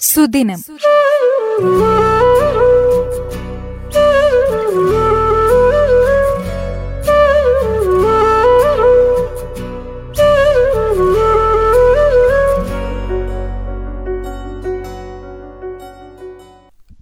സുദിനം.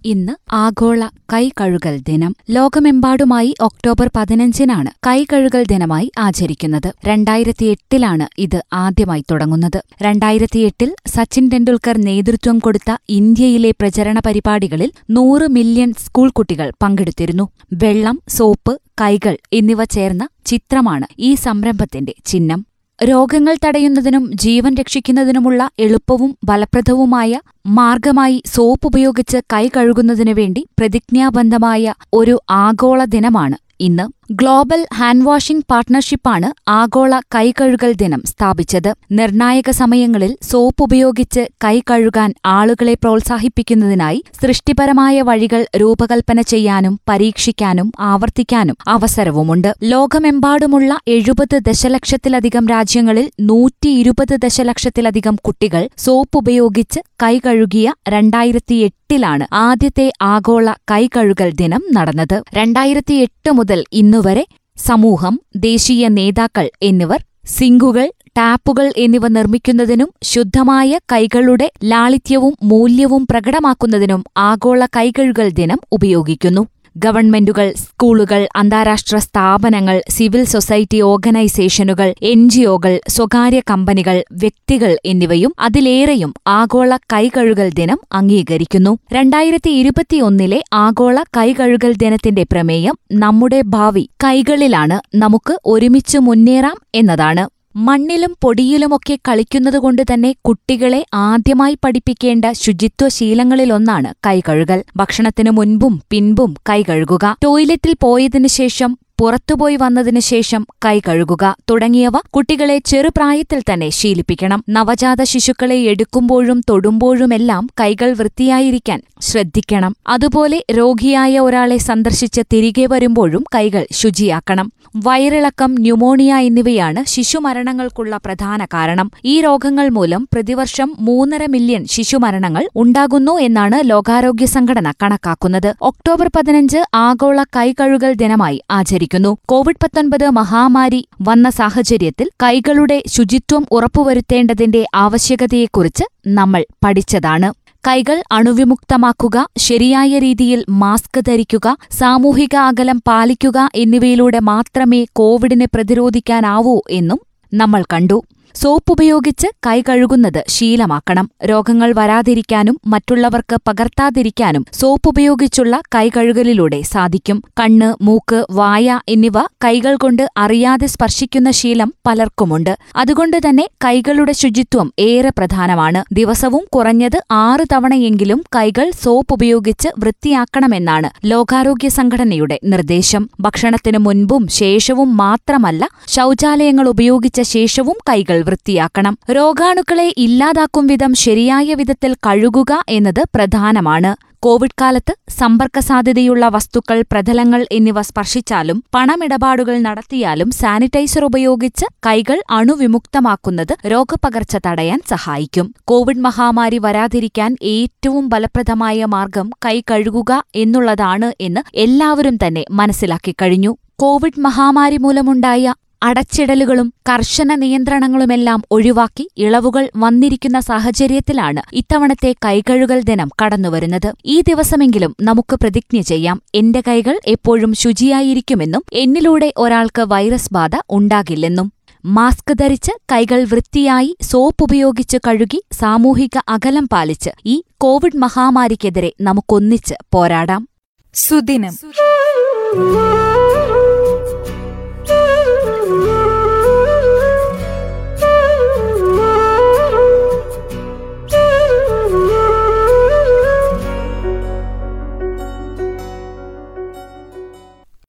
ഇന്ന് ആഗോള കൈ കഴുകൽ ദിനം. ലോകമെമ്പാടുമായി ഒക്ടോബർ പതിനഞ്ചിനാണ് കൈ കഴുകൽ ദിനമായി ആചരിക്കുന്നത്. രണ്ടായിരത്തി എട്ടിലാണ് ഇത് ആദ്യമായി തുടങ്ങുന്നത്. രണ്ടായിരത്തിയെട്ടിൽ സച്ചിൻ ടെണ്ടുൽക്കർ നേതൃത്വം കൊടുത്ത ഇന്ത്യയിലെ പ്രചരണ പരിപാടികളിൽ നൂറ് മില്യൺ സ്കൂൾ കുട്ടികൾ പങ്കെടുത്തിരുന്നു. വെള്ളം സോപ്പ് കൈകൾ എന്നിവ ചേർന്ന ചിത്രമാണ് ഈ സംരംഭത്തിന്റെ ചിഹ്നം. രോഗങ്ങൾ തടയുന്നതിനും ജീവൻ രക്ഷിക്കുന്നതിനുമുള്ള എളുപ്പവും ഫലപ്രദവുമായ മാർഗമായി സോപ്പ് ഉപയോഗിച്ച് കൈ കഴുകുന്നതിനു വേണ്ടി പ്രതിജ്ഞാബദ്ധമായ ഒരു ആഗോള ദിനമാണ്. ഇന്ന് ഗ്ലോബൽ ഹാൻഡ് വാഷിംഗ് പാർട്ട്ണർഷിപ്പാണ് ആഗോള കൈകഴുകൽ ദിനം സ്ഥാപിച്ചത്. നിർണായക സമയങ്ങളിൽ സോപ്പ് ഉപയോഗിച്ച് കൈ കഴുകാൻ ആളുകളെ പ്രോത്സാഹിപ്പിക്കുന്നതിനായി സൃഷ്ടിപരമായ വഴികൾ രൂപകൽപ്പന ചെയ്യാനും പരീക്ഷിക്കാനും ആവർത്തിക്കാനും അവസരവുമുണ്ട്. ലോകമെമ്പാടുമുള്ള എഴുപത് ദശലക്ഷത്തിലധികം രാജ്യങ്ങളിൽ നൂറ്റി ഇരുപത് ദശലക്ഷത്തിലധികം കുട്ടികൾ സോപ്പ് ഉപയോഗിച്ച് കൈ കഴുകിയ രണ്ടായിരത്തിയെട്ടിലാണ് ആദ്യത്തെ ആഗോള കൈ കഴുകൽ ദിനം നടന്നത്. രണ്ടായിരത്തിയെട്ട് മുതൽ ഇന്നുവരെ സമൂഹം ദേശീയ നേതാക്കൾ എന്നിവർ സിങ്കുകൾ ടാപ്പുകൾ എന്നിവ നിർമ്മിക്കുന്നതിനും ശുദ്ധമായ കൈകളുടെ ലാളിത്യവും മൂല്യവും പ്രകടമാക്കുന്നതിനും ആഗോള കൈകഴുകൽ ദിനം ഉപയോഗിക്കുന്നു. ഗവൺമെന്റുകൾ സ്കൂളുകൾ അന്താരാഷ്ട്ര സ്ഥാപനങ്ങൾ സിവിൽ സൊസൈറ്റി ഓർഗനൈസേഷനുകൾ എൻ എൻജിഒകൾ സ്വകാര്യ കമ്പനികൾ വ്യക്തികൾ എന്നിവയും അതിലേറെയും ആഗോള കൈകഴുകൽ ദിനം അംഗീകരിക്കുന്നു. രണ്ടായിരത്തി ഇരുപത്തിയൊന്നിലെ ആഗോള കൈകഴുകൽ ദിനത്തിന്റെ പ്രമേയം നമ്മുടെ ഭാവി കൈകളിലാണ് നമുക്ക് ഒരുമിച്ച് മുന്നേറാം എന്നതാണ്. മണ്ണിലും പൊടിയിലുമൊക്കെ കളിക്കുന്നതുകൊണ്ട് തന്നെ കുട്ടികളെ ആദ്യമായി പഠിപ്പിക്കേണ്ട ശുചിത്വശീലങ്ങളിലൊന്നാണ് കൈകഴുകൽ. ഭക്ഷണത്തിനു മുൻപും പിൻപും കൈകഴുകുക. ടോയ്ലറ്റിൽ പോയതിനു ശേഷം പുറത്തുപോയി വന്നതിനു ശേഷം കൈ കഴുകുക തുടങ്ങിയവ കുട്ടികളെ ചെറുപ്രായത്തിൽ തന്നെ ശീലിപ്പിക്കണം. നവജാത ശിശുക്കളെ എടുക്കുമ്പോഴും തൊടുമ്പോഴുമെല്ലാം കൈകൾ വൃത്തിയായിരിക്കാൻ ശ്രദ്ധിക്കണം. അതുപോലെ രോഗിയായ ഒരാളെ സന്ദർശിച്ച് തിരികെ വരുമ്പോഴും കൈകൾ ശുചിയാക്കണം. വയറിളക്കം ന്യൂമോണിയ എന്നിവയാണ് ശിശുമരണങ്ങൾക്കുള്ള പ്രധാന കാരണം. ഈ രോഗങ്ങൾ മൂലം പ്രതിവർഷം മൂന്നര മില്യൺ ശിശുമരണങ്ങൾ ഉണ്ടാകുന്നു എന്നാണ് ലോകാരോഗ്യ സംഘടന കണക്കാക്കുന്നത്. ഒക്ടോബർ പതിനഞ്ച് ആഗോള കൈകഴുകൽ ദിനമായി ആചരിക്കുന്നു കോവിഡ് പത്തൊൻപത് മഹാമാരി വന്ന സാഹചര്യത്തിൽ കൈകളുടെ ശുചിത്വം ഉറപ്പുവരുത്തേണ്ടതിന്റെ ആവശ്യകതയെക്കുറിച്ച് നമ്മൾ പഠിച്ചതാണ്. കൈകൾ അണുവിമുക്തമാക്കുക ശരിയായ രീതിയിൽ മാസ്ക് ധരിക്കുക സാമൂഹിക അകലം പാലിക്കുക എന്നിവയിലൂടെ മാത്രമേ കോവിഡിനെ പ്രതിരോധിക്കാനാവൂ എന്നും നമ്മൾ കണ്ടു. സോപ്പ് ഉപയോഗിച്ച് കൈ കഴുകുന്നത് ശീലമാക്കണം. രോഗങ്ങൾ വരാതിരിക്കാനും മറ്റുള്ളവർക്ക് പകർത്താതിരിക്കാനും സോപ്പ് ഉപയോഗിച്ചുള്ള കൈ കഴുകലിലൂടെ സാധിക്കും. കണ്ണ് മൂക്ക് വായ എന്നിവ കൈകൾ കൊണ്ട് അറിയാതെ സ്പർശിക്കുന്ന ശീലം പലർക്കുമുണ്ട്. അതുകൊണ്ട് തന്നെ കൈകളുടെ ശുചിത്വം ഏറെ പ്രധാനമാണ്. ദിവസവും കുറഞ്ഞത് ആറ് തവണയെങ്കിലും കൈകൾ സോപ്പ് ഉപയോഗിച്ച് വൃത്തിയാക്കണമെന്നാണ് ലോകാരോഗ്യ സംഘടനയുടെ നിർദ്ദേശം. ഭക്ഷണത്തിനു മുൻപും ശേഷവും മാത്രമല്ല ശൗചാലയങ്ങൾ ഉപയോഗിച്ച ശേഷവും കൈകൾ വൃത്തിയാക്കണം. രോഗാണുക്കളെ ഇല്ലാതാക്കും വിധം ശരിയായ വിധത്തിൽ കഴുകുക എന്നത് പ്രധാനമാണ്. കോവിഡ് കാലത്ത് സമ്പർക്ക സാധ്യതയുള്ള വസ്തുക്കൾ പ്രതലങ്ങൾ എന്നിവ സ്പർശിച്ചാലും പണമിടപാടുകൾ നടത്തിയാലും സാനിറ്റൈസർ ഉപയോഗിച്ച് കൈകൾ അണുവിമുക്തമാക്കുന്നത് രോഗപകർച്ച തടയാൻ സഹായിക്കും. കോവിഡ് മഹാമാരി വരാതിരിക്കാൻ ഏറ്റവും ഫലപ്രദമായ മാർഗം കൈ കഴുകുക എന്നുള്ളതാണ് എന്ന് എല്ലാവരും തന്നെ മനസ്സിലാക്കിക്കഴിഞ്ഞു കോവിഡ് മഹാമാരി മൂലമുണ്ടായ അടച്ചിടലുകളും കർശന നിയന്ത്രണങ്ങളുമെല്ലാം ഒഴിവാക്കി ഇളവുകൾ വന്നിരിക്കുന്ന സാഹചര്യത്തിലാണ് ഇത്തവണത്തെ കൈകഴുകൽ ദിനം കടന്നുവരുന്നത്. ഈ ദിവസമെങ്കിലും നമുക്ക് പ്രതിജ്ഞ ചെയ്യാം. എന്റെ കൈകൾ എപ്പോഴും ശുചിയായിരിക്കുമെന്നും എന്നിലൂടെ ഒരാൾക്ക് വൈറസ് ബാധ ഉണ്ടാകില്ലെന്നും. മാസ്ക് ധരിച്ച് കൈകൾ വൃത്തിയായി സോപ്പ് ഉപയോഗിച്ച് കഴുകി സാമൂഹിക അകലം പാലിച്ച് ഈ കോവിഡ് മഹാമാരിക്കെതിരെ നമുക്കൊന്നിച്ച് പോരാടാം. സുദിനം.